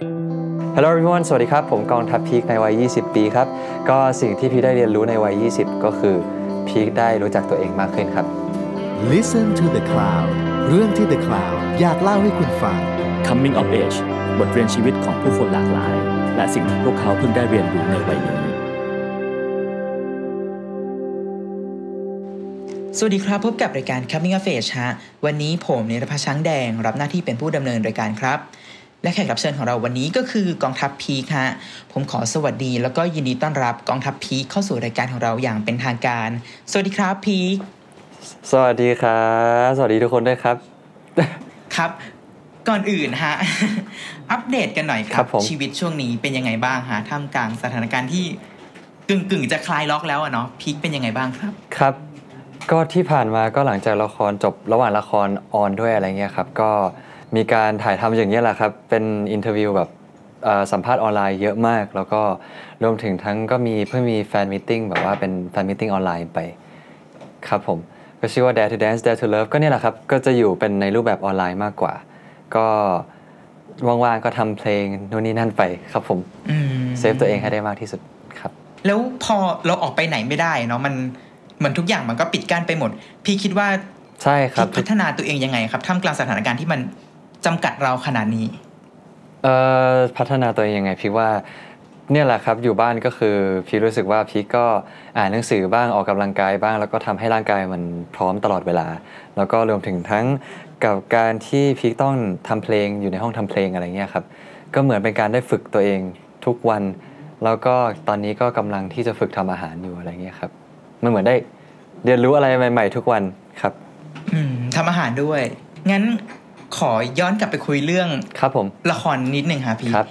Hello everyone สวัสดีครับ ผมกองทัพพีคในวัย 20 ปีครับ ก็สิ่งที่พีคได้เรียนรู้ในวัย 20 ก็คือพีคได้รู้จักตัวเองมากขึ้นครับ Listen to the Cloud เรื่องที่ The Cloud อยากเล่าให้คุณฟัง Coming of Age บทเรียนชีวิตของผู้คนหลากหลาย และสิ่งที่พวกเขาเพิ่งได้เรียนรู้ในวัยนี้ สวัสดีครับ พบกับรายการ Coming of Age ฮะ วันนี้ผมเนรพัชช้างแดง รับหน้าที่เป็นผู้ดำเนินรายการครับ และแขกรับเชิญของเราวันนี้ก็คือกองทัพพีคฮะผมขอสวัสดีแล้วก็ยินดีต้อนรับกองทัพพีคเข้าสู่รายการของเราอย่างเป็นทางการ สวัสดีครับพีคสวัสดีครับ สวัสดีทุกคนด้วยครับ ครับ ก่อนอื่นฮะ อัปเดตกันหน่อยคครัรับบผมชีวิตช่วงนี้เป็นยังไงบ้างฮะท่ามกลางสถานการณ์ที่กึ่งกึ่งๆจะคลายล็อกแล้วอะเนาะพีคเป็นยังไงบ้างครับ ครับ ก็ที่ผ่านมาก็หลังจากละครจบระหว่างละคร on ด้วยอะไรเงี้ยครับ ก็ มีการถ่ายทำอย่างเนี้ยแหละครับ เป็น interview แบบเอ่อสัมภาษณ์ออนไลน์เยอะมาก แล้วก็รวมถึงทั้งก็มีเพิ่งมี fan meeting แบบว่าเป็น fan meeting ออนไลน์ไปครับผม ก็ชื่อว่า Dare to Dance Dare to Love ก็เนี่ยแหละครับ ก็จะอยู่เป็นในรูปแบบออนไลน์มากกว่า ก็ว่างๆก็ทำเพลงนู่นนี่นั่นไปครับผมอืมเซฟตัวเองให้ได้มากที่สุดครับ แล้วพอเราออกไปไหนไม่ได้เนาะมันเหมือนทุกอย่างมันก็ปิดกั้นไปหมด พี่คิดว่าใช่ครัพี่บพัฒนาตัวเองยังไงครับท่ามกลางสถานการณ์ที่มัน จำกัดเราขนาดนี้เอ่อพัฒนาตัวเองยังไงพี่ว่าเนี่ยแหละครับอยู่บ้านก็คือพี่รู้สึกว่าพี่ก็อ่านหนังสือบ้างออกกำลังกายบ้าง แล้วก็ทำให้ร่างกายมันพร้อมตลอดเวลา แล้วก็รวมถึงทั้งกับการที่พี่ต้องทำเพลงอยู่ในห้องทำเพลงอะไรเงี้ยครับก็เหมือนเป็นการได้ฝึกตัวเองทุกวัน แล้วก็ตอนนี้ก็กำลังที่จะฝึกทำอาหารอยู่อะไรเงี้ยครับมันเหมือนได้เรียนรู้อะไรใหม่ ๆ ทุกวันครับอืมทำอาหารด้วยงั้นข อย้อนกลับไปคุยเรื่องครับผมละครนิดหนึ่งค่ะพี่ครับ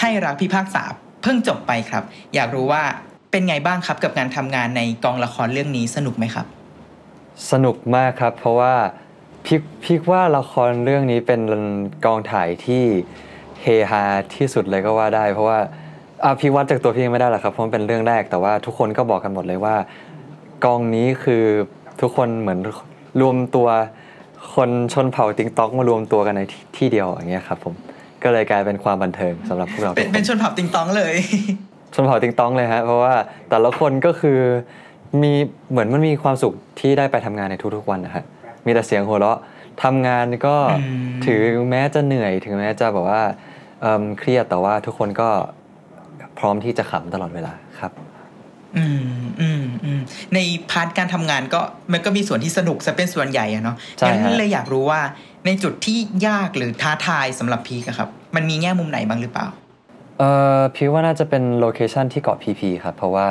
ให้รักพิพากษาเพิ่งจบไปครับ อยากรู้ว่าเป็นไงบ้างครับกับการทำงานในกองละครเรื่องนี้สนุกไหมครับ สนุกมากครับ เพราะว่าพี่พี่ว่าละครเรื่องนี้เป็นกองถ่ายที่เฮฮาที่สุดเลยก็ว่าได้ เพราะว่าอะพี่วัดจากตัวพี่เองไม่ได้หรอกครับเพราะมันเป็นเรื่องแรกแต่ว่าทุกคนก็บอกกันหมดเลยว่า กองนี้คือทุกคนเหมือนรวมตัว คนชนเผ่าติงต๊อกมารวมตัวกันในที่ที่เดียวอย่างเงี้ยครับผมก็เลยกลายเป็นความบันเทิงสำหรับพวกเราเป็นทุกคเป็นชนเผ่าติงตองเลย ชนเผ่าติงต้องเลยฮะเพราะว่าแต่ละคนก็คือมีเหมือนมันมีความสุขที่ได้ไปทำงานในทุกๆวันนะฮะมีแต่เสียงหัวเราะทำงานก็อืมถึงแม้จะเหนื่อย ถึงแม้จะแบบว่าเอิ่มเครียดแต่ว่าทุกคนก็พร้อมที่จะขำตลอดเวลาครับ อืมอืมอืมในพาร์ทการทำงานก็มันก็มีส่วนที่สนุกซะเป็นส่วนใหญ่อะเนาะใช่งั้นฮะเลยอยากรู้ว่า ในจุดที่ยากหรือท้าทายสำหรับพีกอะครับ มันมีแง่มุมไหนบ้างหรือเปล่าเอ่อพีคว่าน่าจะเป็น location ที่เกาะพีพีครับ เพราะว่า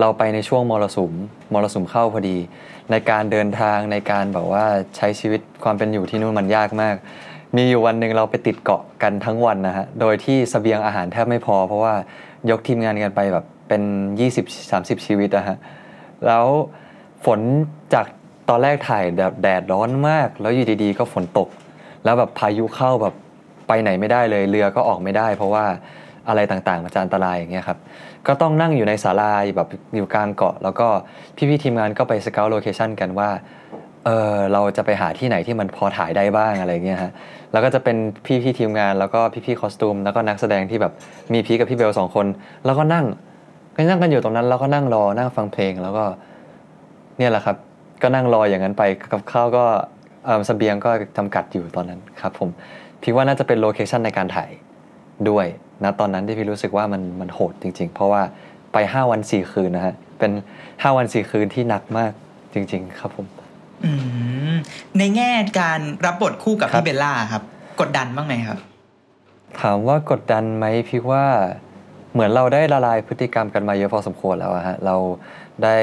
เราไปในช่วงมรสุมมรสุมเข้าพอดี ในการเดินทางในการแบบว่าใช้ชีวิตความเป็นอยู่ที่นู่นมันยากมาก มีอยู่วันหนึ่งเราไปติดเกาะกันทั้งวันนะฮะโดยที่เสบียงอาหารแทบไม่พอ เพราะว่ายกทีมงานกันไปแบบ เป็น 20-30 ชีวิตนะฮะ แล้วฝนจากตอนแรกถ่ายแบบแดดร้อนมาก แล้วอยู่ดีๆ ก็ฝนตก แล้วแบบพายุเข้าแบบไปไหนไม่ได้เลยเรือก็ออกไม่ได้ เพราะว่าอะไรต่างๆมันจะอันตรายอย่างเงี้ยครับก็ต้องนั่งอยู่ในศาลาแบบอยู่กลางเกาะ แล้วก็พี่ๆทีมงานก็ไป scout location กันว่าเออเราจะไปหาที่ไหนที่มันพอถ่ายได้บ้างอะไรเงี้ยฮะแล้วก็จะเป็นพี่ๆทีมงานแล้วก็พี่ๆ costume แล้วก็นักแสดงที่แบบมีพีคกับพี่เบลสองคน แล้วก็นั่ง ก็นั่งกันอยู่ตรงนั้นแล้วก็นั่งรอนั่งฟังเพลงแล้วก็เนี่ยแหละครับ ก็นั่งรออย่างนั้นไปกับข้าวก็เอิ่มเสบียงก็จำกัดอยู่ตอนนั้นครับผมพี่ว่าน่าจะเป็นโลเคชันในการถ่ายด้วยนะตอนนั้นที่พี่รู้สึกว่ามันมันโหดจริง ๆ เพราะว่าไป 5 วัน 4 คืนนะฮะเป็น 5 วัน 4 คืนที่หนักมากจริง ๆ ครับผมอืมในแง่การรับบทคู่กับครัพี่บเบลล่าครับ กดดันบ้างไหมครับ ถามว่ากดดันไหมพี่ว่า เหมือนเราได้ละลายพฤติกรรมกันมาเยอะพอสมควรแล้วอะฮะเราได้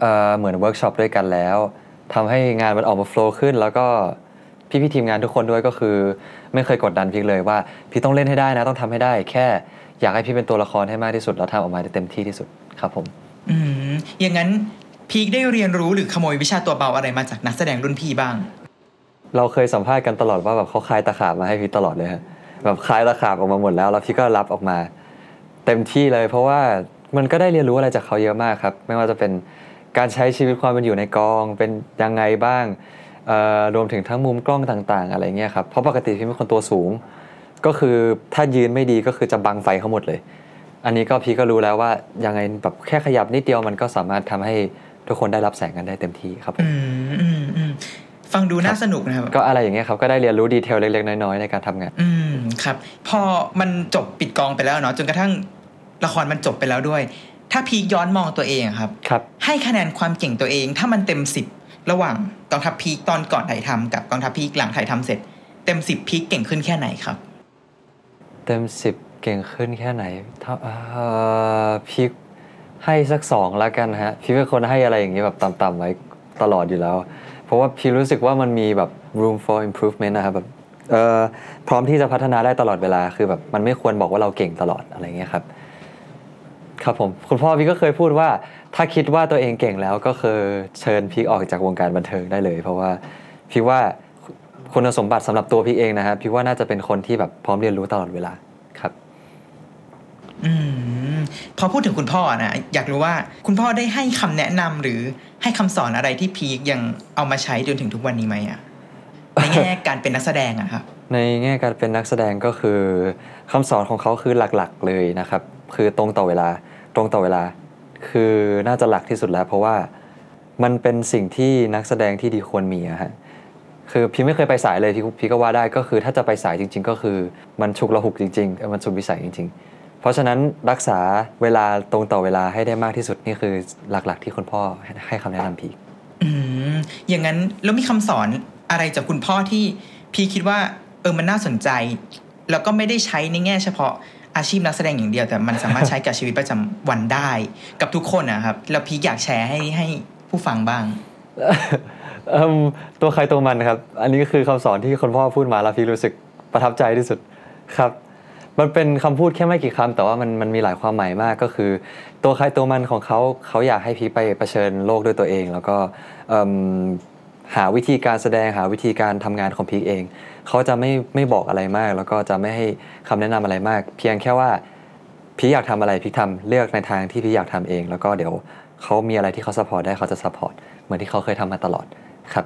เอ่อเหมือนเวิร์กช็อปด้วยกันแล้วทำให้งานมันออกมา flow ขึ้น แล้วก็พี่พี่ๆทีมงานทุกคนด้วยก็คือ ไม่เคยกดดันพีคเลยว่า พีคต้องเล่นให้ได้นะต้องทำให้ได้ แค่อยากให้พีคเป็นตัวละครให้มากที่สุดแล้วทำออกมาได้เต็มที่ที่สุดครับผมอืมอย่างนั้นพีคได้เรียนรู้หรือขโมยวิชาตัวเบาอะไรมาจากนักแสดงรุ่นพี่บ้าง เราเคยสัมภาษณ์กันตลอดว่าแบบเขาคายตะขาบมาให้พีคตลอดเลยฮะแบบคายตะขาบออกมาหมดแล้วแล้วพีคก็รับออกมา เต็มที่เลย เพราะว่ามันก็ได้เรียนรู้อะไรจากเขาเยอะมากครับ ไม่ว่าจะเป็นการใช้ชีวิตความเป็นอยู่ในกอง เป็นยังไงบ้างเอ่อรวมถึงทั้งมุมกล้องต่างๆ อะไรเงี้ยครับเพราะปกติพี่เป็นคนตัวสูง ก็คือถ้ายืนไม่ดีก็คือจะบังไฟเขาหมดเลย อันนี้ก็พี่ก็รู้แล้วว่ายังไงแบบแค่ขยับนิดเดียวมันก็สามารถทำให้ทุกคนได้รับแสงกันได้เต็มที่ครับผมอืมอืมอืมฟังดูน่าสนุกนะครับ ก็อะไรอย่างเงี้ยครับก็ได้เรียนรู้ดีเทลเล็กๆน้อยๆในการทำงาน อืมครับ พอมันจบปิดกองไปแล้วเนาะจนกระทั่ง ละครมันจบไปแล้วด้วย ถ้าพีคย้อนมองตัวเองอะครับครับ ให้คะแนนความเก่งตัวเอง ถ้ามันเต็มสิบระหว่างกองทัพพีคตอนก่อนถ่ายทำกับกองทัพพีคหลังถ่ายทำเสร็จ เต็มสิบพีคเก่งขึ้นแค่ไหนครับ เต็มสิบเก่งขึ้นแค่ไหนถ้าเอ่อพี่ให้สักสองแล้วกันฮะพี่เป็นคนให้อะไรอย่างนี้แบบต่ำๆไว้ตลอดอยู่แล้ว เพราะว่าพี่รู้สึกว่ามันมีแบบ room for improvement นะครับแบบเอ่อพร้อมที่จะพัฒนาได้ตลอดเวลาคือแบบมันไม่ควรบอกว่าเราเก่งตลอดอะไรเงี้ยครับ ครับผมคุณพ่อพี่ก็เคยพูดว่า ถ้าคิดว่าตัวเองเก่งแล้วก็คือเชิญพี่ออกจากวงการบันเทิงได้เลย เพราะว่าพี่ว่าคุณสมบัติสำหรับตัวพี่เองนะฮะพี่ว่าน่าจะเป็นคนที่แบบพร้อมเรียนรู้ตลอดเวลาครับอืมพอพูดถึงคุณพ่อนะอยากรู้ว่าคุณพ่อได้ให้คำแนะนำหรือให้คำสอนอะไรที่พีคยังเอามาใช้จนถึงทุกวันนี้ไหมอะในแง่การเป็นนักแสดงอะครับในแง่การเป็นนักแสดงก็คือคำสอนของเขาคือหลักๆเลยนะครับ คือตรงต่อเวลา ตรงต่อเวลา คือน่าจะหลักที่สุดแล้ว เพราะว่ามันเป็นสิ่งที่นักแสดงที่ดีควรมีอะฮะคือพี่ไม่เคยไปสายเลยพี่พี่ก็ว่าได้ก็คือถ้าจะไปสายจริง ๆ ก็คือมันฉุกละหุกจริงๆมันสุดวิสัยจริง ๆ เพราะฉะนั้นรักษาเวลาตรงต่อเวลาให้ได้มากที่สุดนี่คือหลักๆ ที่คุณพ่อให้คำแนะนำพี่อย่างนั้นแล้วมีคำสอนอะไรจากคุณพ่อที่พี่คิดว่าเออมันน่าสนใจ แล้วก็ไม่ได้ใช้ในแง่เฉพาะ อาชีพนักแสดงอย่างเดียวแต่มันสามารถใช้กับชีวิตประจำวันได้ กับทุกคนนะครับแล้วพี่อยากแชร์ให้ให้ผู้ฟังบ้างตัวใครตัวมันครับ อันนี้ก็คือคำสอนที่คุณพ่อพูดมาแล้วพี่รู้สึกประทับใจที่สุดครับ มันเป็นคำพูดแค่ไม่กี่คำแต่ว่ามันมันมีหลายความหมายมากก็คือ ตัวใครตัวมันของเขาเขาอยากให้พีคไปเผชิญโลกด้วยตัวเอง แล้วก็หาวิธีการแสดงหาวิธีการทำงานของพีคเอง เขาจะไม่ไม่บอกอะไรมาก แล้วก็จะไม่ให้คำแนะนำอะไรมาก เพียงแค่ว่าพีคอยากทำอะไรพีคทำเลือกในทางที่พีคอยากทำเอง แล้วก็เดี๋ยวเขามีอะไรที่เขา support ได้เขาจะ support เหมือนที่เขาเคยทำมาตลอดครับ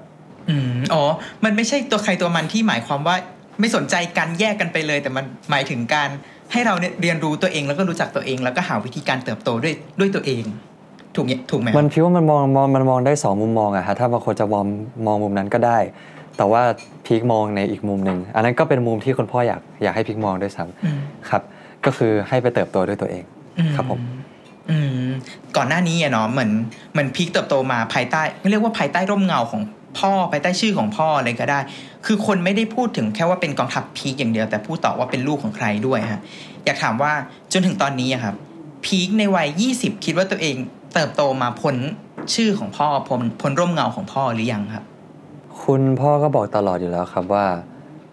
อืมอ๋อ มันไม่ใช่ตัวใครตัวมันที่หมายความว่าไม่สนใจการแยกกันไปเลย แต่มันหมายถึงการให้เราเนี่ยเรียนรู้ตัวเองแล้วก็รู้จักตัวเอง แล้วก็หาวิธีการเติบโตด้วยด้วยตัวเองถูกเนี่ยถูกไหมครับมันพี่ว่ามันมองมองมันมองได้สองมุมมองอะฮะถ้าบางคนจะมองมองมุมนั้นก็ได้ แต่ว่าพีคมองในอีกมุมหนึ่งอันนั้นก็เป็นมุมที่คุณพ่ออยากอยากให้พีคมองด้วยซ้อืมำครับ ก็คือให้ไปเติบโตด้วยตัวเองอืครับผมอืมก่อนหน้านี้อะเนาะเหมือนเหมือนพีคเติบโตมาภายใต้เรียกว่าภายใต้ร่มเงาของพ่อภายใต้ชื่อของพ่ออะไรก็ได้ คือคนไม่ได้พูดถึงแค่ว่าเป็นกองทัพพีคอย่างเดียว แต่พูดต่อว่าเป็นลูกของใครด้วยฮะอยากถามว่าจนถึงตอนนี้อะครับพีคในวัย 20 คิดว่าตัวเองเติบโตมาพ้นชื่อของพ่อพ้นพ้นร่มเงาของพ่อหรือยังครับ คุณพ่อก็บอกตลอดอยู่แล้วครับว่า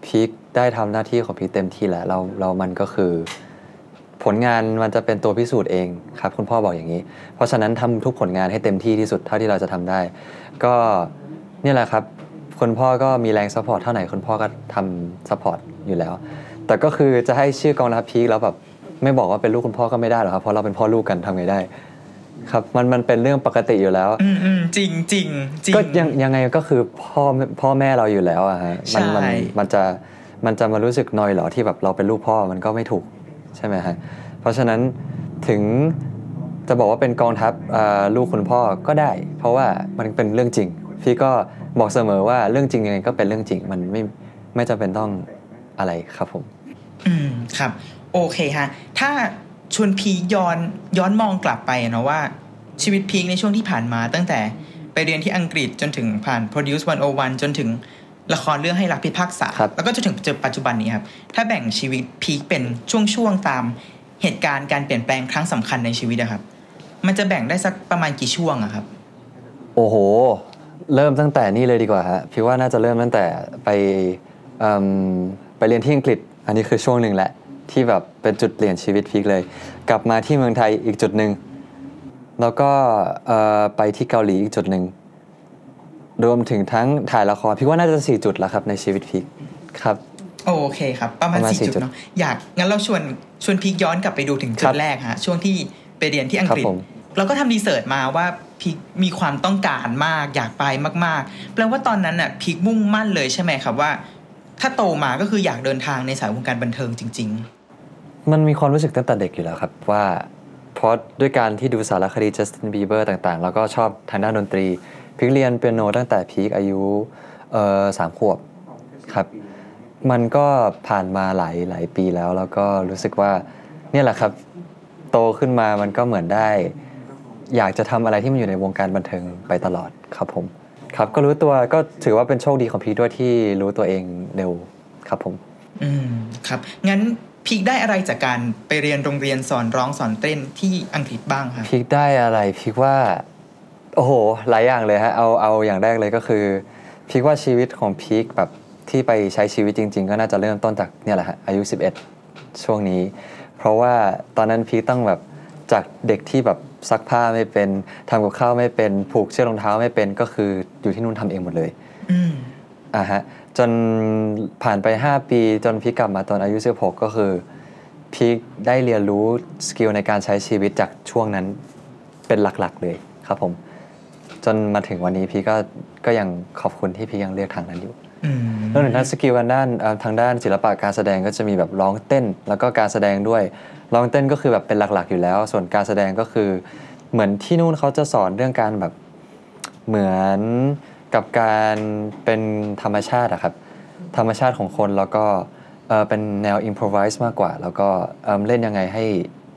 พีคได้ทำหน้าที่ของพีคเต็มที่แล้วเราเรามันก็คือ ผลงานมันจะเป็นตัวพิสูจน์เองครับ คุณพ่อบอกอย่างนี้ เพราะฉะนั้นทำทุกผลงานให้เต็มที่ที่สุดเท่าที่เราจะทำได้ ก็นี่แหละครับคุณพ่อก็มีแรง support เท่าไหร่คุณพ่อก็ทำ support อยู่แล้ว แต่ก็คือจะให้ชื่อกองทัพพีคแล้วแบบไม่บอกว่าเป็นลูกคุณพ่อก็ไม่ได้หรอกครับเพราะเราเป็นพ่อลูกกันทำไงได้ ครับมันมันเป็นเรื่องปกติอยู่แล้ว อืมอืมจริงจริงจริง ก็ยังยังไงก็คือพ่อพ่อแม่เราอยู่แล้วอะฮะมันมันใช่ มันจะมันจะมารู้สึกนอยเหรอที่แบบเราเป็นลูกพ่อมันก็ไม่ถูกใช่ไหมฮะเพราะฉะนั้นถึงจะบอกว่าเป็นกองทัพอ่าลูกคุณพ่อก็ได้ เพราะว่ามันเป็นเรื่องจริง พี่ก็บอกเสมอว่าเรื่องจริงยังไงก็เป็นเรื่องจริง มันไม่ไม่จำเป็นต้องอะไรครับผม อืมครับ โอเคฮะ ถ้า ชวนพีคย้อนย้อนมองกลับไปอะเนาะว่าชีวิตพีคในช่วงที่ผ่านมาตั้งแต่ไปเรียนที่อังกฤษจนถึงผ่าน Produce 101 จนถึงละครเรื่องให้รักพิพากษาครับแล้วก็จนถึงปัจจุบันนี้ครับ ถ้าแบ่งชีวิตพีคเป็นช่วงๆตามเหตุการณ์การเปลี่ยนแปลงครั้งสำคัญในชีวิตอะครับ มันจะแบ่งได้สักประมาณกี่ช่วงอะครับ โอ้โห เริ่มตั้งแต่นี่เลยดีกว่าฮะพี่ว่าน่าจะเริ่มตั้งแต่ไปเอิ่มไปเรียนที่อังกฤษ อันนี้คือช่วงหนึ่งแหละ ที่แบบเป็นจุดเปลี่ยนชีวิตพีคเลย กลับมาที่เมืองไทยอีกจุดหนึ่งแล้วก็เอ่อไปที่เกาหลีอีกจุดหนึ่งรวมถึงทั้งถ่ายละครพี่ว่าน่าจะสี่จุดแล้วครับในชีวิตพีคครับโอเคครับ ประมาณประมาณสี่สี่จุดจุดเนาะอยากงั้นเราชวนชวนพีคย้อนกลับไปดูถึงจุครัดบแรกฮะช่วงที่ไปเรียนที่อังกฤษครับผมเราก็ทำรีเสิร์ชมาว่าพีคมีความต้องการมาก อยากไปมาก ๆ แปลว่าตอนนั้นน่ะพีคมุ่งมั่นเลยใช่ไหมครับว่า ถ้าโตมาก็คืออยากเดินทางในสายวงการบันเทิงจริง มันมีความรู้สึกตั้งแต่เด็กอยู่แล้วครับว่าเพราะด้วยการที่ดูสารคดี Justin Bieber ต่างๆ แล้วก็ชอบทางด้านดนตรี พีคเรียนเปียโนตั้งแต่พีคอายุเออสามขวบครับ มันก็ผ่านมาหลายหลายปีแล้ว แล้วก็รู้สึกว่าเนี่ยแหละครับ โตขึ้นมามันก็เหมือนได้ อยากจะทำอะไรที่มันอยู่ในวงการบันเทิงไปตลอดครับผมครับก็รู้ตัวก็ถือว่าเป็นโชคดีของพีคด้วยที่รู้ตัวเองเร็วครับผม อืมครับ งั้น พีคได้อะไรจากการไปเรียนโรงเรียนสอนร้องสอนเต้นที่อังกฤษบ้างครับพีคได้อะไรพีคว่าโอ้โหหลายอย่างเลยฮะเอาเอาอย่างแรกเลยก็คือพีคว่าชีวิตของพีคแบบที่ไปใช้ชีวิตจริง ๆ ก็น่าจะเริ่มต้นจากเนี่ยแหละฮะอายุ 11 ช่วงนี้ เพราะว่าตอนนั้นพีคต้องแบบจากเด็กที่แบบซักผ้าไม่เป็นทำกับข้าวไม่เป็นผูกเชือกรองเท้าไม่เป็นก็คืออยู่ที่นู่นทำเองหมดเลยอืมอะฮะ จนผ่านไป 5 ปี จนพีคกลับมาตอนอายุ16ก็คือพีคได้เรียนรู้ skill ในการใช้ชีวิตจากช่วงนั้นเป็นหลักๆเลยครับผม จนมาถึงวันนี้พีคก็ก็ยังขอบคุณที่พีคยังเลือกทางนั้นอยู่อืมนอกจากนั้น skill กันด้านเอ่อทางด้านศิลปะการแสดงก็จะมีแบบร้องเต้น แล้วก็การแสดงด้วยร้องเต้นก็คือแบบเป็นหลักๆอยู่แล้ว ส่วนการแสดงก็คือ เหมือนที่นู่นเขาจะสอนเรื่องการแบบเหมือน กับการเป็นธรรมชาติอะครับ ธรรมชาติของคนแล้วก็เอ่อเป็นแนวอิ p พ o ไวส์มากกว่า แล้วก็เอิ่มเล่นยังไงให้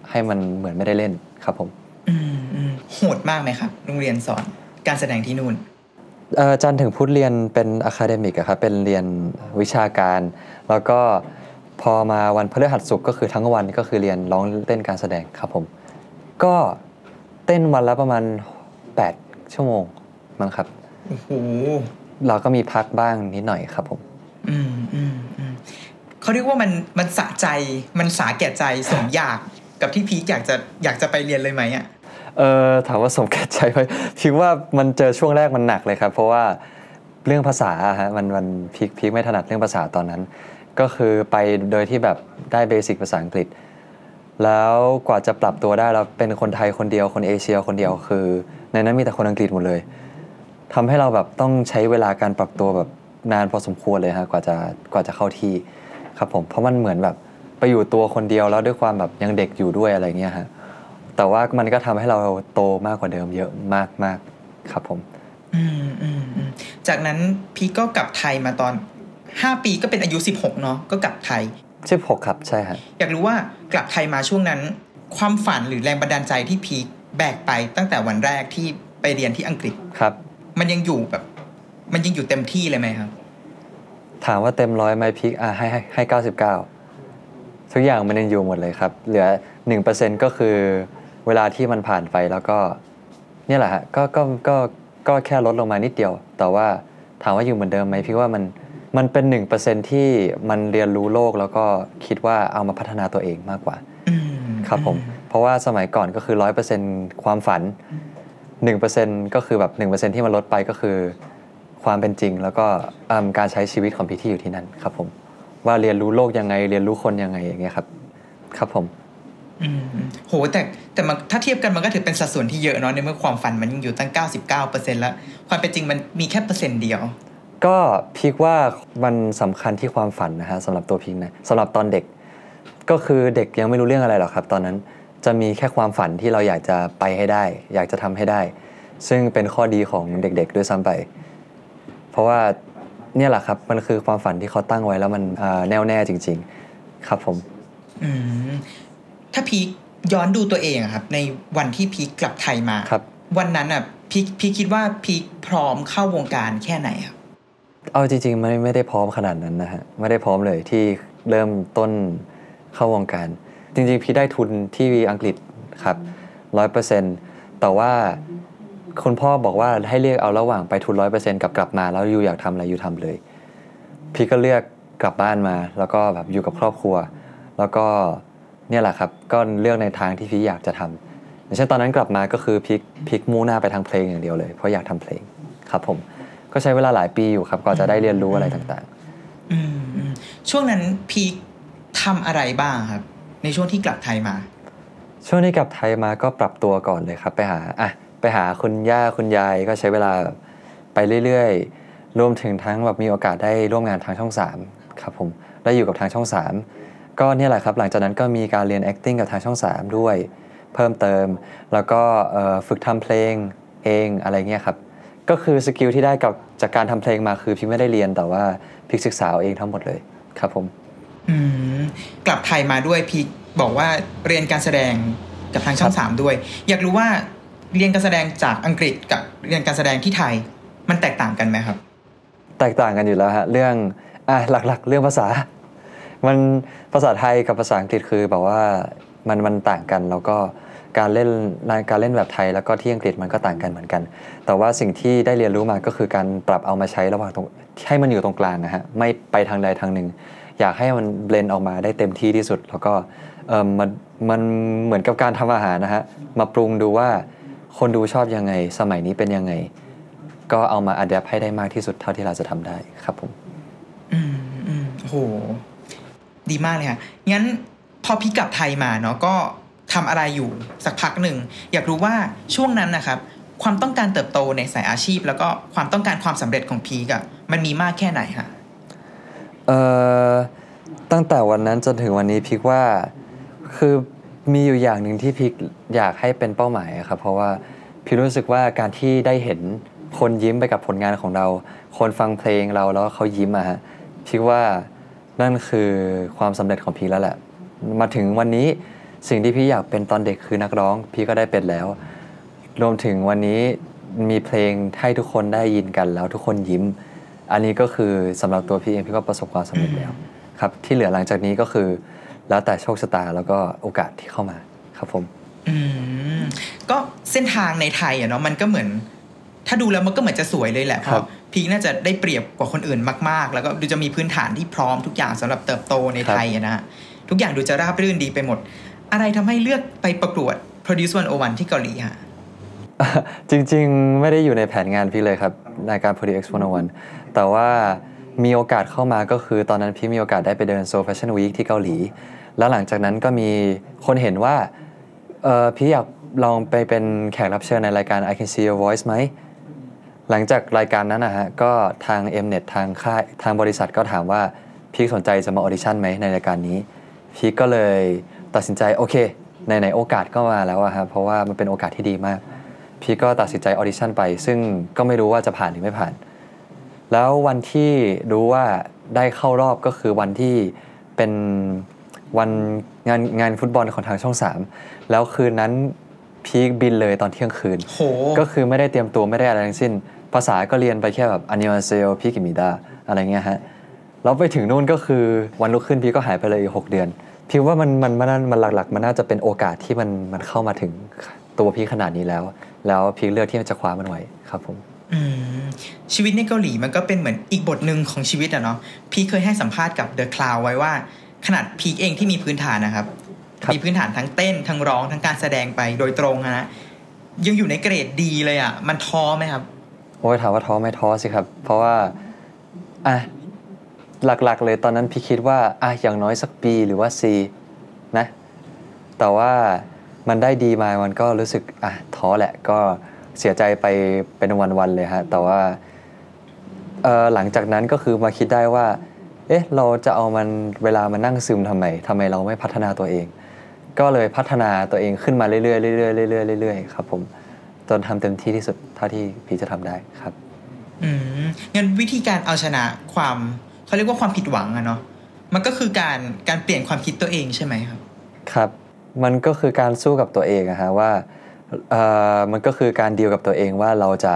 ให้มันเหมือนไม่ได้เล่นครับผมอืมอืมโหดมากไหมครับโรงเรียนสอนการแสดงที่นู่น เอ่อจันทร์ถึงพุธเรียนเป็น academic อะครับเป็นเรียนวิชาการ แล้วก็พอมาวันพฤหัสศุกร์ก็คือทั้งวันก็คือเรียนร้องเต้นการแสดงครับผม ก็เต้นวันละประมาณ 8 ชั่วโมงมั้งครับ โอ้โหเราก็มีพักบ้างนิดหน่อยครับผม อืมอืมอืมเขาเรียกว่ามันมันสะใจมันสาแก่ใจสมอยากกับที่พีคอยากจะอยากจะไปเรียนเลยไหมอะเออถามว่าสมแก่ใจไหมพิกว่ามันเจอช่วงแรกมันหนักเลยครับ เพราะว่าเรื่องภาษาอะฮะมันมันพิกพิกไม่ถนัดเรื่องภาษาตอนนั้น ก็คือไปโดยที่แบบได้เบสิกภาษาอังกฤษ แล้วกว่าจะปรับตัวได้เราเป็นคนไทยคนเดียวคนเอเชียคนเดียวคือ ในนั้นมีแต่คนอังกฤษหมดเลย ทำให้เราแบบต้องใช้เวลาการปรับตัวแบบนานพอสมควรเลยฮะกว่าจะกว่าจะเข้าที่ครับผมเพราะมันเหมือนแบบไปอยู่ตัวคนเดียวแล้วด้วยความแบบยังเด็กอยู่ด้วยอะไรเงี้ยฮะแต่ว่ามันก็ทำให้เราโตมากกว่าเดิมเยอะมากมากๆครับผมอืมอืมอืมจากนั้นพีคก็กลับไทยมาตอนห้าปีก็เป็นอายุสิบหกเนาะก็กลับไทยชื่อหกครับใช่ฮะอยากรู้ว่ากลับไทยมาช่วงนั้น ความฝันหรือแรงบันดาลใจที่พีคแบกไปตั้งแต่วันแรกที่ไปเรียนที่อังกฤษครับ มันมันยังอยู่แบบ มันยังอยู่เต็มที่เลยไหมครับ ถามว่าเต็มร้อยไหมพีคอะให้ให้ให้เก้าสิบเก้าทุกอย่างมันยังอยู่หมดเลยครับ เหลือหนึ่งเปอร์เซ็นก็คือ เวลาที่มันผ่านไปแล้วก็ เนี่ยแหละฮะก็ก็ก็ก็แค่ลดลงมานิดเดียว แต่ว่าถามว่าอยู่เหมือนเดิมไหมพี่ว่ามันมันเป็นหนึ่งเปอร์เซ็นที่มันเรียนรู้โลกแล้วก็คิดว่าเอามาพัฒนาตัวเองมากกว่าอืมครับผม เพราะว่าสมัยก่อนก็คือร้อยเปอร์เซ็นความฝัน หนึ่งเปอร์เซ็นก็คือแบบหนึ่งเปอร์เซ็นที่มันลดไปก็คือ ความเป็นจริง แล้วก็อืมการใช้ชีวิตของพี่ที่อยู่ที่นั่นครับผมว่าเรียนรู้โลกยังไง เรียนรู้คนยังไงอย่างเงี้ยครับ ครับผมอืมอืมโหแต่แต่มันถ้าเทียบกันมันก็ถือเป็นสัดส่วนที่เยอะเนาะในเมื่อความฝันมันยังอยู่ตั้ง 99%แล้วความเป็นจริงมันมีแค่เปอร์เซ็นต์เดียว ก็พีคว่ามันสำคัญที่ความฝันนะฮะสำหรับตัวพีคนะสำหรับตอนเด็ก ก็คือเด็กยังไม่รู้เรื่องอะไรหรอกครับ ตอนนั้น จะมีแค่ความฝันที่เราอยากจะไปให้ได้ อยากจะทำให้ได้ ซึ่งเป็นข้อดีของเด็ก ๆ ด้วยซ้ำไป เพราะว่าเนี่ยแหละครับมันคือความฝันที่เขาตั้งไว้แล้วมันอ่าแน่วแน่จริง ๆ ครับผมอืมถ้าพีคย้อนดูตัวเองอะครับ ในวันที่พีคกลับไทยมาครับ วันนั้นอะพีคพีคคิดว่าพีคพร้อมเข้าวงการแค่ไหนครับเอาจริงๆไม่ไม่ได้พร้อมขนาดนั้นนะฮะไม่ได้พร้อมเลยที่เริ่มต้นเข้าวงการ จริงๆ พี่ได้ทุนที่อังกฤษครับร้อยเปอร์เซ็นต์แต่ว่าคุณพ่อบอกว่าให้เลือกเอาระหว่างไปทุนร้อยเปอร์เซ็นต์กับกลับมาแล้วอยู่อยากทำอะไรอยู่ทำเลย พี่ก็เลือกกลับบ้านมา แล้วก็แบบอยู่กับครอบครัว แล้วก็เนี่ยแหละครับก็เลือกในทางที่พี่อยากจะทำอย่างเช่นตอนนั้นกลับมาก็คือพิกพิกมุ่งหน้าไปทางเพลงอย่างเดียวเลย เพราะอยากทำเพลงครับผมก็ใช้เวลาหลายปีอยู่ครับก่อนจะได้เรียนรู้อะไรต่างอืมอืมช่วงนั้นพีคทำอะไรบ้างครับ ในช่วงที่กลับไทยมา ช่วงที่กลับไทยมาก็ปรับตัวก่อนเลยครับ ไปหาอะไปหาคุณย่าคุณยายก็ใช้เวลาไปเรื่อยๆรวมถึงทั้งแบบมีโอกาสได้ร่วมงานทางช่องสามครับผมได้อยู่กับทางช่อง 3 ก็เนี่ยแหละครับ หลังจากนั้นก็มีการเรียน acting กับทางช่อง 3 ด้วย เพิ่มเติม แล้วก็ฝึกทำเพลงเองอะไรเงี้ยครับก็คือสกิลที่ได้กับจากการทำเพลงมาคือพี่ไม่ได้เรียนแต่ว่าพี่ศึกษาเองทั้งหมดเลยครับผม กลับไทยมาด้วยพีคบอกว่าเรียนการแสดงกับทางช่องสามด้วย อยากรู้ว่าเรียนการแสดงจากอังกฤษกับเรียนการแสดงที่ไทย มันแตกต่างกันไหมครับ แตกต่างกันอยู่แล้วฮะเรื่องอะหลักๆ เรื่องภาษา มันภาษาไทยกับภาษาอังกฤษคือแบบว่ามันมันต่างกันแล้วก็การเล่นการเล่นแบบไทยแล้วก็ที่อังกฤษมันก็ต่างกันเหมือนกัน แต่ว่าสิ่งที่ได้เรียนรู้มาก็คือการปรับเอามาใช้ระหว่างตรงให้มันอยู่ตรงกลางนะฮะไม่ไปทางใดทางหนึ่ง อยากให้มันเบลนออกมาได้เต็มที่ที่สุด แล้วก็เออมันมันเหมือนกับการทำอาหารนะฮะมาปรุงดูว่าคนดูชอบยังไง สมัยนี้เป็นยังไง ก็เอามาอัดแอปให้ได้มากที่สุดเท่าที่เราจะทำได้ครับผมอืมอืมโหดีมากเลยค่ะงั้นพอพี่กลับไทยมาเนาะก็ทำอะไรอยู่สักพักหนึ่ง อยากรู้ว่าช่วงนั้นนะครับ ความต้องการเติบโตในสายอาชีพ แล้วก็ความต้องการความสำเร็จของพีกอะมันมีมากแค่ไหนคะ เอ่อตั้งแต่วันนั้นจนถึงวันนี้พิกว่าคือมีอยู่อย่างหนึ่งที่พิกอยากให้เป็นเป้าหมายอะครับเพราะว่าพิกรู้สึกว่าการที่ได้เห็นคนยิ้มไปกับผลงานของเรา คนฟังเพลงเราแล้วเขายิ้มอะฮะพิกว่านั่นคือความสำเร็จของพีแล้วแหละ มาถึงวันนี้สิ่งที่พี่อยากเป็นตอนเด็กคือนักร้อง พี่ก็ได้เป็นแล้ว รวมถึงวันนี้มีเพลงให้ทุกคนได้ยินกันแล้วทุกคนยิ้ม อันนี้ก็คือสำหรับตัวพี่เองพี่ก็ประสบความสำเร็จแล้วครับที่เหลือหลังจากนี้ก็คือ แล้วแต่โชคชะตาแล้วก็โอกาสที่เข้ามาครับผมอืมก็เส้นทางในไทยอะเนาะมันก็เหมือน ถ้าดูแล้วมันก็เหมือนจะสวยเลยแหละเพครัราะบพีคน่าจะได้เปรียบกว่าคนอื่นมาก ๆ แล้วก็ดูจะมีพื้นฐานที่พร้อมทุกอย่างสำหรับเติบโตในไทยอะนะฮะทุกอย่างดูจะราบรื่นดีไปหมด อะไรทำให้เลือกไปประกวด Produce 101ที่เกาหลีฮะ จริงๆ ไม่ได้อยู่ในแผนงานพี่เลยครับในการ Produce X 101แต่ว่ามีโอกาสเข้ามาก็คือตอนนั้นพี่มีโอกาสได้ไปเดิน Seoul Fashion Week ที่เกาหลี แล้วหลังจากนั้นก็มีคนเห็นว่าเออพี่อยากลองไปเป็นแขกรับเชิญในรายการ I Can See Your Voice ไหม หลังจากรายการนั้นนะฮะ ก็ทาง Mnet ทางค่ายทางบริษัทก็ถามว่าพี่สนใจจะมาออดิชั่นไหมในรายการนี้ พีคก็เลยตัดสินใจโอเคในไหนโอกาสก็มาแล้วอะครับเพราะว่ามันเป็นโอกาสที่ดีมาก พีคก็ตัดสินใจ audition ไป ซึ่งก็ไม่รู้ว่าจะผ่านหรือไม่ผ่าน แล้ววันที่รู้ว่าได้เข้ารอบก็คือวันที่เป็นวันงานงานฟุตบอลของทางช่อง 3 แล้วคืนนั้นพีคบินเลยตอนเที่ยงคืนโหก็คือไม่ได้เตรียมตัวไม่ได้อะไรทั้งสิ้น ภาษาก็เรียนไปแค่แบบอันยองเซลพี่กิมิดาอะไรเงี้ยฮะแล้วไปถึงนู่นก็คือวันรุ่งขึ้นพี่ก็หายไปเลยหกเดือน พี่ว่ามันมันมันมันหลักๆ มันน่าจะเป็นโอกาสที่มันมันเข้ามาถึง ตัวพี่ขนาดนี้แล้ว แล้วพี่เลือกที่จะคว้ามันไว้ครับผมอืมชีวิตในเกาหลีมันก็เป็นเหมือนอีกบทหนึ่งของชีวิตอะเนาะพี่เคยให้สัมภาษณ์กับ The Cloud ไว้ว่า ขนาดพีคเองที่มีพื้นฐานนะครับครับมีพื้นฐานทั้งเต้นทั้งร้องทั้งการแสดงไปโดยตรงอะนะยังอยู่ในเกรดดีเลยอะมันท้อไหมครับโอ้ยถามว่าท้อไหม่ท้อสิครับ เพราะว่าอะหลักๆเลยตอนนั้นพี่คิดว่าอะอย่างน้อยสักปีหรือว่า C นะ แต่ว่า มันได้ดีมา มันก็รู้สึกอะท้อแหละก็เสียใจไปเป็นวันๆเลยฮะแต่ว่าเอ่อหลังจากนั้นก็คือมาคิดได้ว่า เอ๊ะเราจะเอามันเวลามานั่งซึมทำไมทำไมเราไม่พัฒนาตัวเอง ก็เลยพัฒนาตัวเองขึ้นมาเรื่อยๆเรื่อยๆเรื่อยๆเรื่อยๆครับผมจนทำเต็มที่ที่สุดเท่าที่พี่จะทำได้ครับอืมงั้นวิธีการเอาชนะความเขาเรียกว่าความผิดหวังอะเนาะมันก็คือการการเปลี่ยนความคิดตัวเองใช่ไหมครับ ครับ มันก็คือการสู้กับตัวเองอะฮะว่าเอ่อมันก็คือการดีลกับตัวเองว่าเราจะ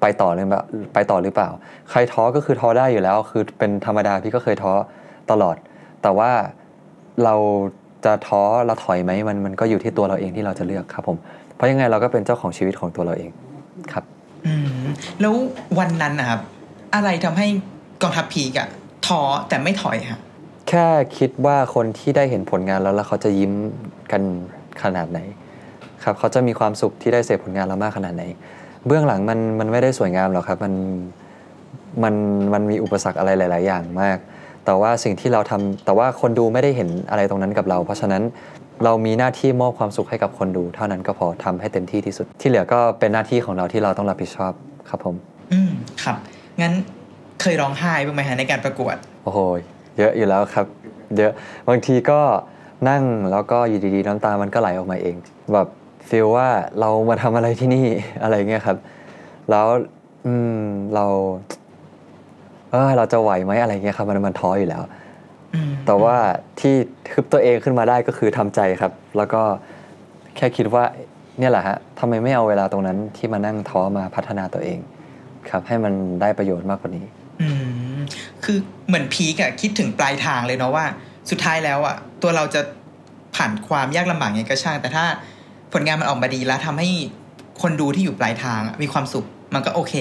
ไปต่อหรือเปล่าไปต่อหรือเปล่า ใครท้อก็คือท้อได้อยู่แล้ว คือเป็นธรรมดาพี่ก็เคยท้อตลอด แต่ว่าเราจะท้อเราถอยไหมมันมันก็อยู่ที่ตัวเราเองที่เราจะเลือกครับผม เพราะยังไงเราก็เป็นเจ้าของชีวิตของตัวเราเองครับอืมแล้ววันนั้นนะครับ อะไรทำให้กองทัพพีกอะท้อแต่ไม่ถอยฮะ แค่คิดว่าคนที่ได้เห็นผลงานแล้วแล้วเขาจะยิ้มกันขนาดไหน ครับเขาจะมีความสุขที่ได้เสพผลงานเรามากขนาดไหน เบื้องหลังมันมันไม่ได้สวยงามหรอกครับมันมันมันมีอุปสรรคอะไรหลาย ๆ อย่างมาก แต่ว่าสิ่งที่เราทำแต่ว่าคนดูไม่ได้เห็นอะไรตรงนั้นกับเรา เพราะฉะนั้นเรามีหน้าที่มอบความสุขให้กับคนดู เท่านั้นก็พอทำให้เต็มที่ที่สุด ที่เหลือก็เป็นหน้าที่ของเราที่เราต้องรับผิดชอบครับผม อืมครับ งั้นเคยร้องไห้บ้างไหมฮะในการประกวด โอ้โห เยอะอยู่แล้วครับ เยอะบางทีก็นั่งแล้วก็อยู่ดีๆน้ำตามันก็ไหลออกมาเอง แบบฟีลว่าเรามาทำอะไรที่นี่อะไรเงี้ยครับ แล้วอืมเรา เออเราจะไหวไหมอะไรเงี้ยครับ มันมันท้ออยู่แล้วอืมแต่ว่าที่ทึบตัวเองขึ้นมาได้ก็คือทำใจครับ แล้วก็แค่คิดว่า เนี่ยแหละฮะทำไมไม่เอาเวลาตรงนั้นที่มานั่งท้อมาพัฒนาตัวเอง ครับ ให้มันได้ประโยชน์มากกว่านี้ อืมคือเหมือนพีกอะคิดถึงปลายทางเลยเนาะว่า สุดท้ายแล้วอะตัวเราจะผ่านความยากลำบากยังไงก็ช่าง แต่ถ้าผลงานมันออกมาดีแล้วทำให้คนดูที่อยู่ปลายทางมีความสุขมันก็โอเค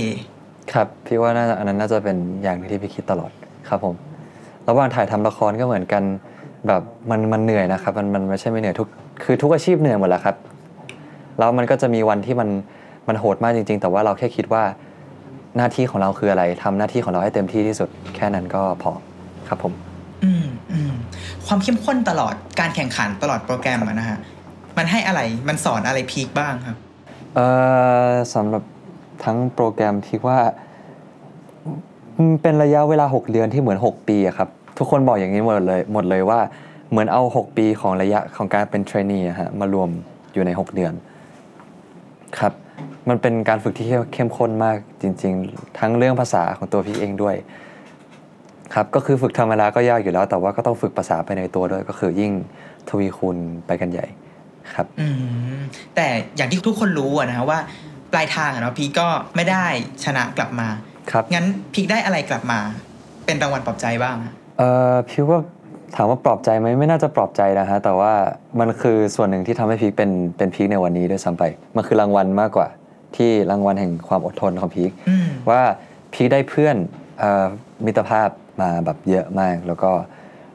ครับพี่ว่าน่าจะอันนั้นน่าจะเป็นอย่างที่พี่คิดตลอดครับผมระหว่างถ่ายทำละครก็เหมือนกันแบบมันมันเหนื่อยนะครับ มันมันไม่ใช่ไม่เหนื่อยทุกคือทุกอาชีพเหนื่อยหมดแหละครับแล้วมันก็จะมีวันที่มันมันโหดมากจริง ๆ แต่ว่าเราแค่คิดว่า หน้าที่ของเราคืออะไรทำหน้าที่ของเราให้เต็มที่ที่สุด แค่นั้นก็พอครับผม อืมอืมความเข้มข้นตลอดการแข่งขันตลอดโปรแกรมอะนะฮะมันให้อะไรมันสอนอะไรพีคบ้างครับเอ่อสำหรับทั้งโปรแกรมพี่ว่าอืมเป็นระยะเวลา 6 เดือนที่เหมือน 6 ปีอะครับ ทุกคนบอกอย่างนี้หมดเลยหมดเลยว่าเหมือนเอา 6 ปีของระยะของการเป็นเทรนนีอะฮะมารวมอยู่ใน 6 เดือนครับ มันเป็นการฝึกที่เข้มข้นมากจริง ๆ ทั้งเรื่องภาษาของตัวพี่เองด้วย ครับก็คือฝึกธรรมดาก็ยากอยู่แล้ว แต่ว่าก็ต้องฝึกภาษาไปในตัวด้วย ก็คือยิ่งทวีคูณไปกันใหญ่ครับอืมแต่อย่างที่ทุกคนรู้อะนะฮะว่า ปลายทางอะเนาะพีคก็ไม่ได้ชนะกลับมาครับงั้นพีคได้อะไรกลับมา เป็นรางวัลปลอบใจบ้างฮะเอ่อพี่ว่าถามว่าปลอบใจไหมไม่น่าจะปลอบใจนะฮะแต่ว่ามันคือส่วนหนึ่งที่ทำให้พีคเป็นเป็นพีคในวันนี้ด้วยซ้ำไป มันคือรางวัลมากกว่า ที่รางวัลแห่งความอดทนของพีคอืมว่าพีคได้เพื่อนเอ่อมิตรภาพมาแบบเยอะมาก แล้วก็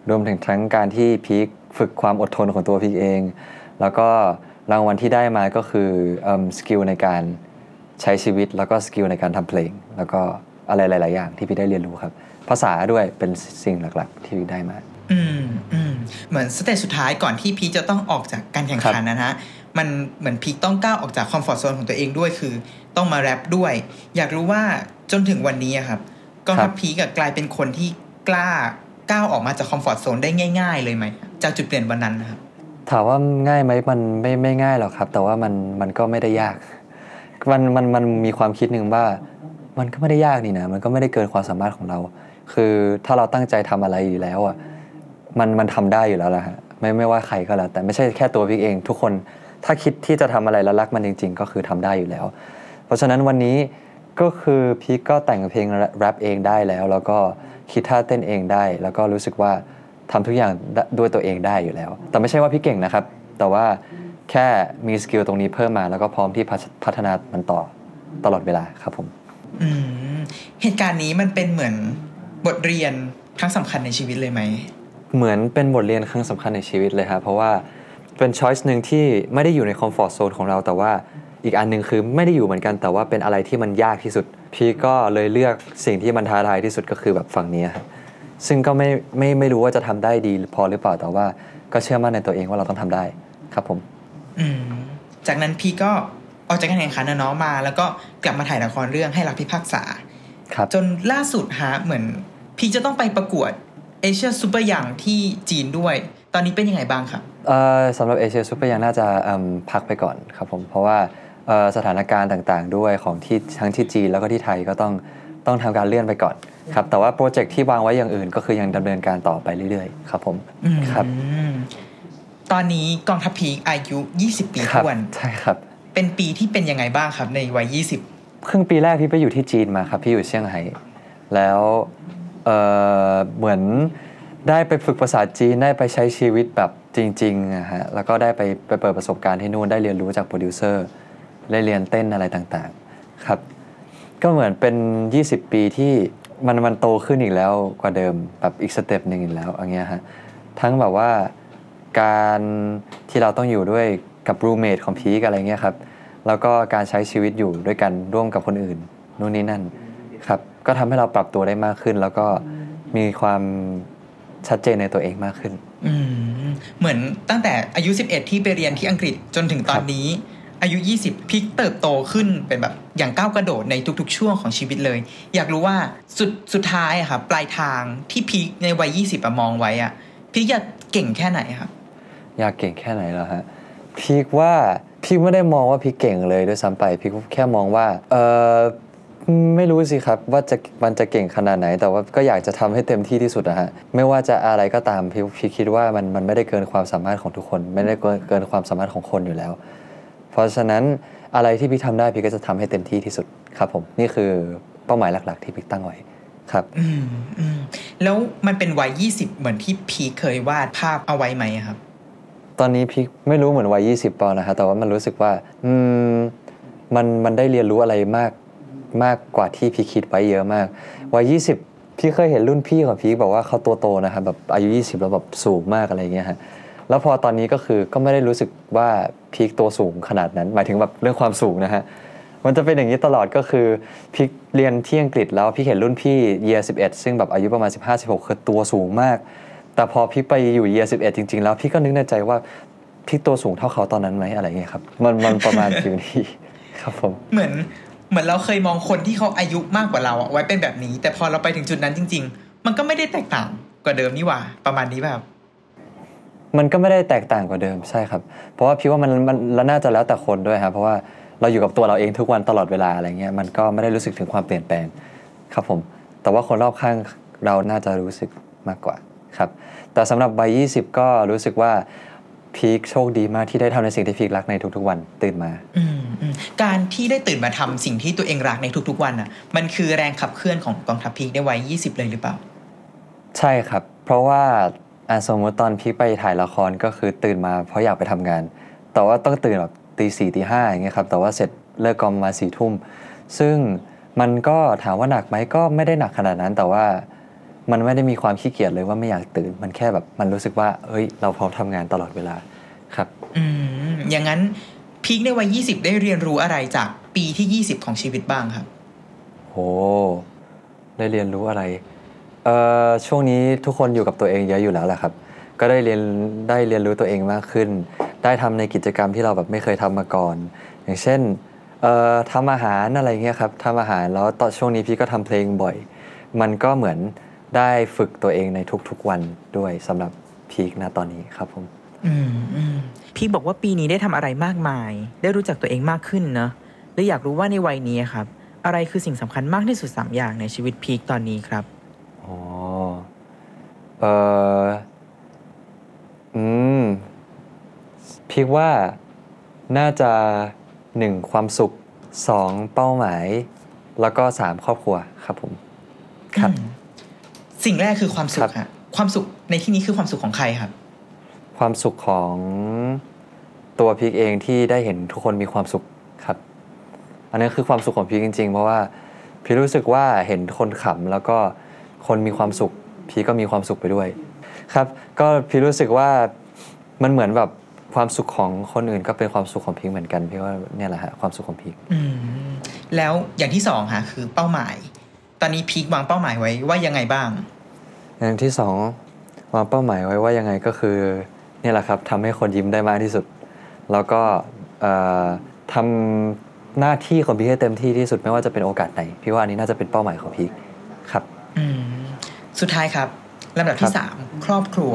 รวมถึงทั้งการที่พีคฝึกความอดทนของตัวพีคเอง แล้วก็รางวัลที่ได้มาก็คือเอิ่ม skill ในการใช้ชีวิตแล้วก็ skill ในการทำเพลง แล้วก็อะไรหลาย ๆ อย่างที่พีคได้เรียนรู้ครับ ภาษาด้วยเป็นสิ่งหลัก ๆ ที่พีคได้มา อืมอืม เหมือน stage สุดท้ายก่อนที่พีคจะต้องออกจากการแข่งขันนะฮะมันเหมือนพีคต้องก้าวออกจาก comfort zone ของตัวเองด้วยคือ ต้องมาแรปด้วย อยากรู้ว่าจนถึงวันนี้อะครับกองครัทัพบพีคอะกลายเป็นคนที่กล้าก้าวออกมาจากคอมฟอร์ทโซนได้ง่าย ๆ เลยไหมจากจุดเปลี่ยนวันนั้นนะครับถามว่าง่ายไหมมันไม่ไม่ง่ายหรอกครับ แต่ว่ามันมันก็ไม่ได้ยาก มันมันมันมีความคิดหนึ่งว่า มันก็ไม่ได้ยากนี่นะมันก็ไม่ได้เกินความสามารถของเรา คือถ้าเราตั้งใจทำอะไรอยู่แล้วอะ มันมันทำได้อยู่แล้วล่ะฮะไม่ไม่ว่าใครก็แล้ว แต่ไม่ใช่แค่ตัวพี่เอง ทุกคนถ้าคิดที่จะทำอะไรแล้วรักมันจริง ๆ ก็คือทำได้อยู่แล้ว เพราะฉะนั้นวันนี้ก็คือพีคก็แต่งเพลงแรปเองได้แล้ว แล้วก็คิดท่าเต้นเองได้ แล้วก็รู้สึกว่าทำทุกอย่างด้วยตัวเองได้อยู่แล้ว แต่ไม่ใช่ว่าพี่เก่งนะครับ แต่ว่าแค่มีสกิลตรงนี้เพิ่มมาแล้วก็พร้อมที่พัฒพัฒนามันต่อตลอดเวลาครับผมอืมเหตุการณ์นี้มันเป็นเหมือนบทเรียนครั้งสำคัญในชีวิตเลยไหม เหมือนเป็นบทเรียนครั้งสำคัญในชีวิตเลยครับเพราะว่าเป็นช้อยส์หนึ่งที่ไม่ได้อยู่ในคอมฟอร์ z โซนของเราแต่ว่าอีกอันหนึ่งคือไม่ได้อยู่เหมือนกันแต่ว่าเป็นอะไรที่มันยากที่สุด พี่ก็เลยเลือกสิ่งที่มันท้าทายที่สุดก็คือแบบฝั่งนี้ครับซึ่งก็ไม่ไม่ไม่รู้ว่าจะทำได้ดีพอหรือเปล่าแต่ว่าก็เชื่อมั่นในตัวเองว่าเราต้องทำได้ครับผมอืมจากนั้นพีก็ออกจากการแข่งขันนะเนาะมา แล้วก็กลับมาถ่ายละครเรื่องให้รักพิพากษาครับจนล่าสุดฮะเหมือนพีคจะต้องไปประกวด Asia Super Young ที่จีนด้วย ตอนนี้เป็นยังไงบ้างครับเอ่อสำหรับ Asia Super Young น่าจะเอิ่มพักไปก่อนครับผมเพราะว่าเอ่อสถานการณ์ต่างๆ ด้วยของที่ทั้งที่จีนแล้วก็ที่ไทยก็ต้องต้องทำการเลื่อนไปก่อนครับแต่ว่า project ที่วางไว้อย่างอื่น ก็คือยังดำเนินการต่อไปเรื่อยๆ ครับผมอืมครับตอนนี้กองทัพพีคอายุ 20 ปีครับทวนใช่ครับ เป็นปีที่เป็นยังไงบ้างครับในวัย 20 ครึ่งปีแรกพีคไปอยู่ที่จีนมาครับ พีคอยู่เซี่ยงไฮ้แล้ว เหมือนได้ไปฝึกภาษาจีนได้ไปใช้ชีวิตแบบจริงๆนะฮะแล้วก็ได้ไปไปเปิดประสบการณ์ที่นู่นได้เรียนรู้จากโปรดิวเซอร์ได้เรียนเต้นอะไรต่างๆครับ ก็เหมือนเป็น 20 ปีที่มันมันโตขึ้นอีกแล้วกว่าเดิมแบบอีก step หนึ่งอีกแล้วอย่างเงี้ยฮะทั้งแบบว่าการที่เราต้องอยู่ด้วยกับรูเมทของพีกอะไรเงี้ยครับแล้วก็การใช้ชีวิตอยู่ด้วยกันร่วมกับคนอื่นนู่นนี่นั่น ครับ ก็ทำให้เราปรับตัวได้มากขึ้น แล้วก็มีความชัดเจนในตัวเองมากขึ้นอืมเหมือนตั้งแต่อายุ 11 ที่ไปเรียนที่อังกฤษจนถึงตอนนี้ อายุ 20พีคเติบโตขึ้นเป็นแบบอย่างก้าวกระโดดในทุกๆ ช่วงของชีวิตเลย อยากรู้ว่าสุดสุดท้ายอะครับปลายทางที่พีคในวัย 20อะมองไว้อะพีคอยากเก่งแค่ไหนครับ อยากเก่งแค่ไหนแล้วฮะพีคว่าพีคไม่ได้มองว่าพีคเก่งเลยด้วยซ้ำไปพีคแค่มองว่าเออ ไม่รู้สิครับว่าจะมันจะเก่งขนาดไหน แต่ว่าก็อยากจะทำให้เต็มที่ที่สุดนะฮะไม่ว่าจะอะไรก็ตามพีคพีคคิดว่ามันมันไม่ได้เกินความสามารถของทุกคน ไม่ได้เกินเกินความสามารถของคนอยู่แล้ว เพราะฉะนั้นอะไรที่พีคทำได้พีคก็จะทำให้เต็มที่ที่สุดครับผมนี่คือเป้าหมายหลัก ๆ ที่พีคตั้งไว้ครับอืมอืมแล้วมันเป็นวัย20เหมือนที่พีคเคยวาดภาพเอาไว้ไหมอะครับ ตอนนี้พีคไม่รู้เหมือนวัย20ปอนะฮะแต่ว่ามันรู้สึกว่า อืมมันมันได้เรียนรู้อะไรมาก มากกว่าที่พีคคิดไว้เยอะมากวัย20 พี่เคยเห็นรุ่นพี่ของพีคบอกว่าเขาตัวโตนะครับแบบอายุ 20 แล้วแบบสูงมากอะไรอย่างเงี้ยฮะแล้วพอตอนนี้ก็คือก็ไม่ได้รู้สึกว่าพีคตัวสูงขนาดนั้น หมายถึงแบบเรื่องความสูงนะฮะมันจะเป็นอย่างนี้ตลอดก็คือพีคเรียนที่อังกฤษแล้วพี่เห็นรุ่นพี่เยีย11 ซึ่งแบบอายุประมาณ 15-16 คือตัวสูงมาก แต่พอพี่ไปอยู่เยีย11 จริง ๆ แล้วพี่ก็นึกในใจว่าพี่ตัวสูงเท่าเขาตอนนั้นไหมอะไรเงี้ยครับ มันมันประมาณฟิลนี้ครับผม เหมือน เหมือนเราเคยมองคนที่เขาอายุมากกว่าเราอะไว้เป็นแบบนี้ แต่พอเราไปถึงจุดนั้นจริง ๆ มันก็ไม่ได้แตกต่างกว่าเดิมนี่หว่า ประมาณนี้แบบมันก็ไม่ได้แตกต่างกว่าเดิมใช่ครับ เพราะว่าพี่ว่ามันมันแล้วน่าจะแล้วแต่คนด้วยครับเพราะว่าเราอยู่กับตัวเราเองทุกวันตลอดเวลาอะไรเงี้ยมันก็ไม่ได้รู้สึกถึงความเปลี่ยนแปลงครับผม แต่ว่าคนรอบข้างเราน่าจะรู้สึกมากกว่าครับแต่สำหรับวัย20 ก็รู้สึกว่า พีคโชคดีมากที่ได้ทำในสิ่งที่พีครักในทุกๆวันตื่นมาอืมอืมการที่ได้ตื่นมาทำสิ่งที่ตัวเองรักในทุกๆวันอะ มันคือแรงขับเคลื่อนของกองทัพพีคในวัย20เลยหรือเปล่า ใช่ครับ เพราะว่าอะสมมติตอนพี่ไปถ่ายละครก็คือตื่นมาเพราะอยากไปทำงาน แต่ว่าต้องตื่นแบบตีสี่ตีห้าอย่างเงี้ยครับแต่ว่าเสร็จเลิกกองประมาสี่ทุ่มซึ่งมันก็ถามว่าหนักไหมก็ไม่ได้หนักขนาดนั้นแต่ว่า มันไม่ได้มีความขี้เกียจเลยว่าไม่อยากตื่น มันแค่แบบมันรู้สึกว่า เอ้ย เราพร้อมทำงานตลอดเวลาครับ อืมอย่างนั้นพีคในวัย 20 ได้เรียนรู้อะไรจากปีที่ 20 ของชีวิตบ้างครับโหได้เรียนรู้อะไรเอ่อช่วงนี้ทุกคนอยู่กับตัวเองเยอะอยู่แล้วแหละครับ ก็ได้เรียนได้เรียนรู้ตัวเองมากขึ้น ได้ทำในกิจกรรมที่เราแบบไม่เคยทำมาก่อน อย่างเช่นเอ่อทำอาหารอะไรเงี้ยครับทำอาหารแล้วตอนช่วงนี้พี่ก็ทำเพลงบ่อย มันก็เหมือน ได้ฝึกตัวเองในทุกๆวันด้วยสำหรับพีคนะตอนนี้ครับผมอืมอืมพีคบอกว่าปีนี้ได้ทำอะไรมากมาย ได้รู้จักตัวเองมากขึ้นเนอะและอยากรู้ว่าในวัยนี้ครับ อะไรคือสิ่งสำคัญมากที่สุดสามอย่างในชีวิตพีคตอนนี้ครับอ๋อเอออืมพีคว่าน่าจะหนึ่งความสุขสองเป้าหมาย แล้วก็สามครอบครัวครับผม ครับอืม สิ่งแรกคือความสุครัขบฮะความสุขในที่นี้คือความสุขของใครครับ ความสุขของตัวพีคเองที่ได้เห็นทุกคนมีความสุขครับ อันนี้คือความสุขของพีคจริง ๆ เพราะว่าพีครู้สึกว่าเห็นคนขำแล้วก็คนมีความสุข พีคก็มีความสุขไปด้วย ครับ ก็พีครู้สึกว่ามันเหมือนแบบความสุขของคนอื่นก็เป็นความสุขของพีคเหมือนกันพี่ว่าเนี่ยแหละฮะความสุขของพีคอืมแล้วอย่างที่สองฮะคือเป้าหมาย ตอนนี้พีควางเป้าหมายไว้ว่ายังไงบ้าง อย่างที่สองวางเป้าหมายไว้ว่ายังไงก็คือเนี่ยแหละครับทำให้คนยิ้มได้มากที่สุด แล้วก็เอ่อทำหน้าที่ของพีคให้เต็มที่ที่สุดไม่ว่าจะเป็นโอกาสไหนพี่ว่าอันนี้น่าจะเป็นเป้าหมายของพีคครับอืมสุดท้ายครับลำดับคที่รับสามครอบครัว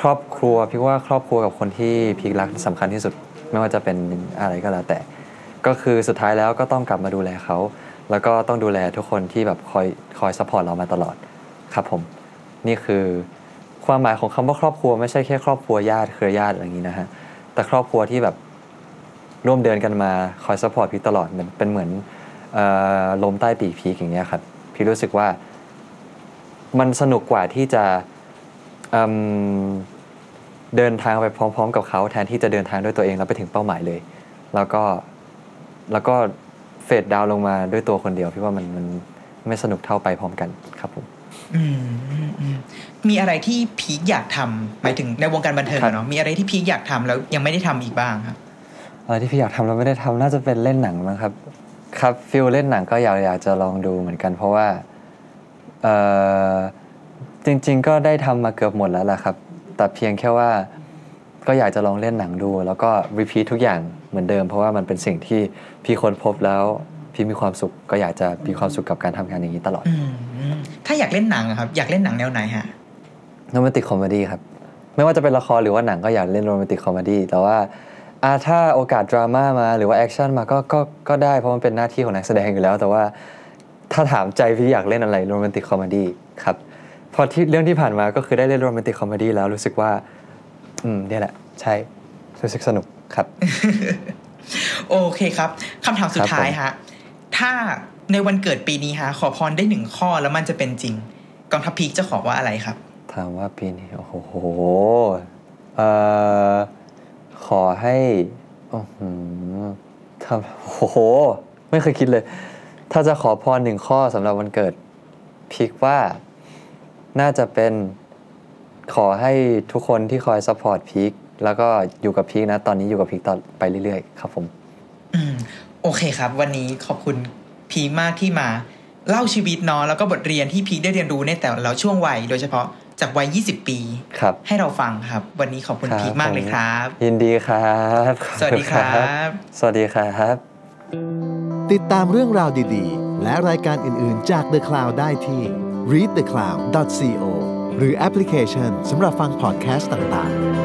ครอบครัวพี่ว่าครอบครัวกับคนที่พีครักสำคัญที่สุด ไม่ว่าจะเป็นอะไรก็แล้วแต่ ก็คือสุดท้ายแล้วก็ต้องกลับมาดูแลเขาแล้วก็ต้องดูแลทุกคนที่แบบคอยคอย support เรามาตลอด ครับผมนี่คือความหมายของคำว่าครอบครัวไม่ใช่แค่ครอบครัวญาติเครือญาติอะไรอย่างนี้นะฮะแต่ครอบครัวที่แบบร่วมเดินกันมาคอย support พีคตลอดเหมือนเป็นเหมือนเอ่อลมใต้ปีกพีคอย่างเงี้ยครับพีครู้สึกว่ามันสนุกกว่าที่จะเดินทางไปพร้อม ๆ กับเขาแทนที่จะเดินทางด้วยตัวเองแล้วไปถึงเป้าหมายเลย แล้วก็แล้วก็ fade down ลงมาด้วยตัวคนเดียวพีคว่ามันมันไม่สนุกเท่าไปพร้อมกันครับผม อืมอืมอืมมีอะไรที่พีคอยากทำหมายถึงในวงการบันเทิงครับอะเนาะมีอะไรที่พีคอยากทำแล้วยังไม่ได้ทำอีกบ้างครับอะไรที่พีคอยากทำแล้วไม่ได้ทำน่าจะเป็นเล่นหนังมั้งครับ ครับ feel เล่นหนังก็อยากอยากจะลองดูเหมือนกัน เพราะว่าเอ่อจริง ๆ ก็ได้ทำมาเกือบหมดแล้วล่ะครับ แต่เพียงแค่ว่าก็อยากจะลองเล่นหนังดู แล้วก็ repeat ทุกอย่างเหมือนเดิม เพราะว่ามันเป็นสิ่งที่พีคค้นพบแล้ว พีคมีความสุขก็อยากจะมีความสุขกับการทำงานอย่างนี้ตลอดอืมถ้าอยากเล่นหนังอะครับ อยากเล่นหนังแนวไหนฮะ romantic comedy ครับ ไม่ว่าจะเป็นละครหรือว่าหนังก็อยากเล่น romantic comedy แต่ว่าอ่าถ้าโอกาสดราม่ามาหรือว่า action มาก็ก็ก็ได้เพราะมันเป็นหน้าที่ของนักแสดงอยู่แล้ว แต่ว่าถ้าถามใจพีคอยากเล่นอะไร romantic comedy ครับพอที่เรื่องที่ผ่านมาก็คือได้เล่น romantic comedy แล้วรู้สึกว่า อืมเนี่ยแหละ ใช่รู้สึกสนุกครับ โอเคครับคำถามสุดท้ายครับผมฮะ ถ้าในวันเกิดปีนี้ฮะขอพรได้หนึ่งข้อแล้วมันจะเป็นจริง กองทัพพีคจะขอว่าอะไรครับ ถามว่าปีนี้ โอ้โหเอ่อขอให้โอ้โหทำโอ้โห ไม่เคยคิดเลย ถ้าจะขอพรหนึ่งข้อสำหรับวันเกิดพีคว่าน่าจะเป็นขอให้ทุกคนที่คอย support พีคแล้วก็อยู่กับพีคนะ ตอนนี้อยู่กับพีคต่อไปเรื่อยๆ ครับผมอืม โอเคครับ วันนี้ขอบคุณพีคมากที่มา เล่าชีวิตเนาะแล้วก็บทเรียนที่พีคได้เรียนรู้ในแต่ละช่วงวัย โดยเฉพาะจากวัย 20 ปีครับให้เราฟังครับ วันนี้ขอบคุณครับพีคมากเลยครับ ยินดีครับ สวัสดีครับ สวัสดีครับ ติดตามเรื่องราวดีๆ และรายการอื่นๆจาก The Cloud ได้ที่ readthecloud.co หรือแอปพลิเคชันสำหรับฟังพอดแคสต์ต่างๆ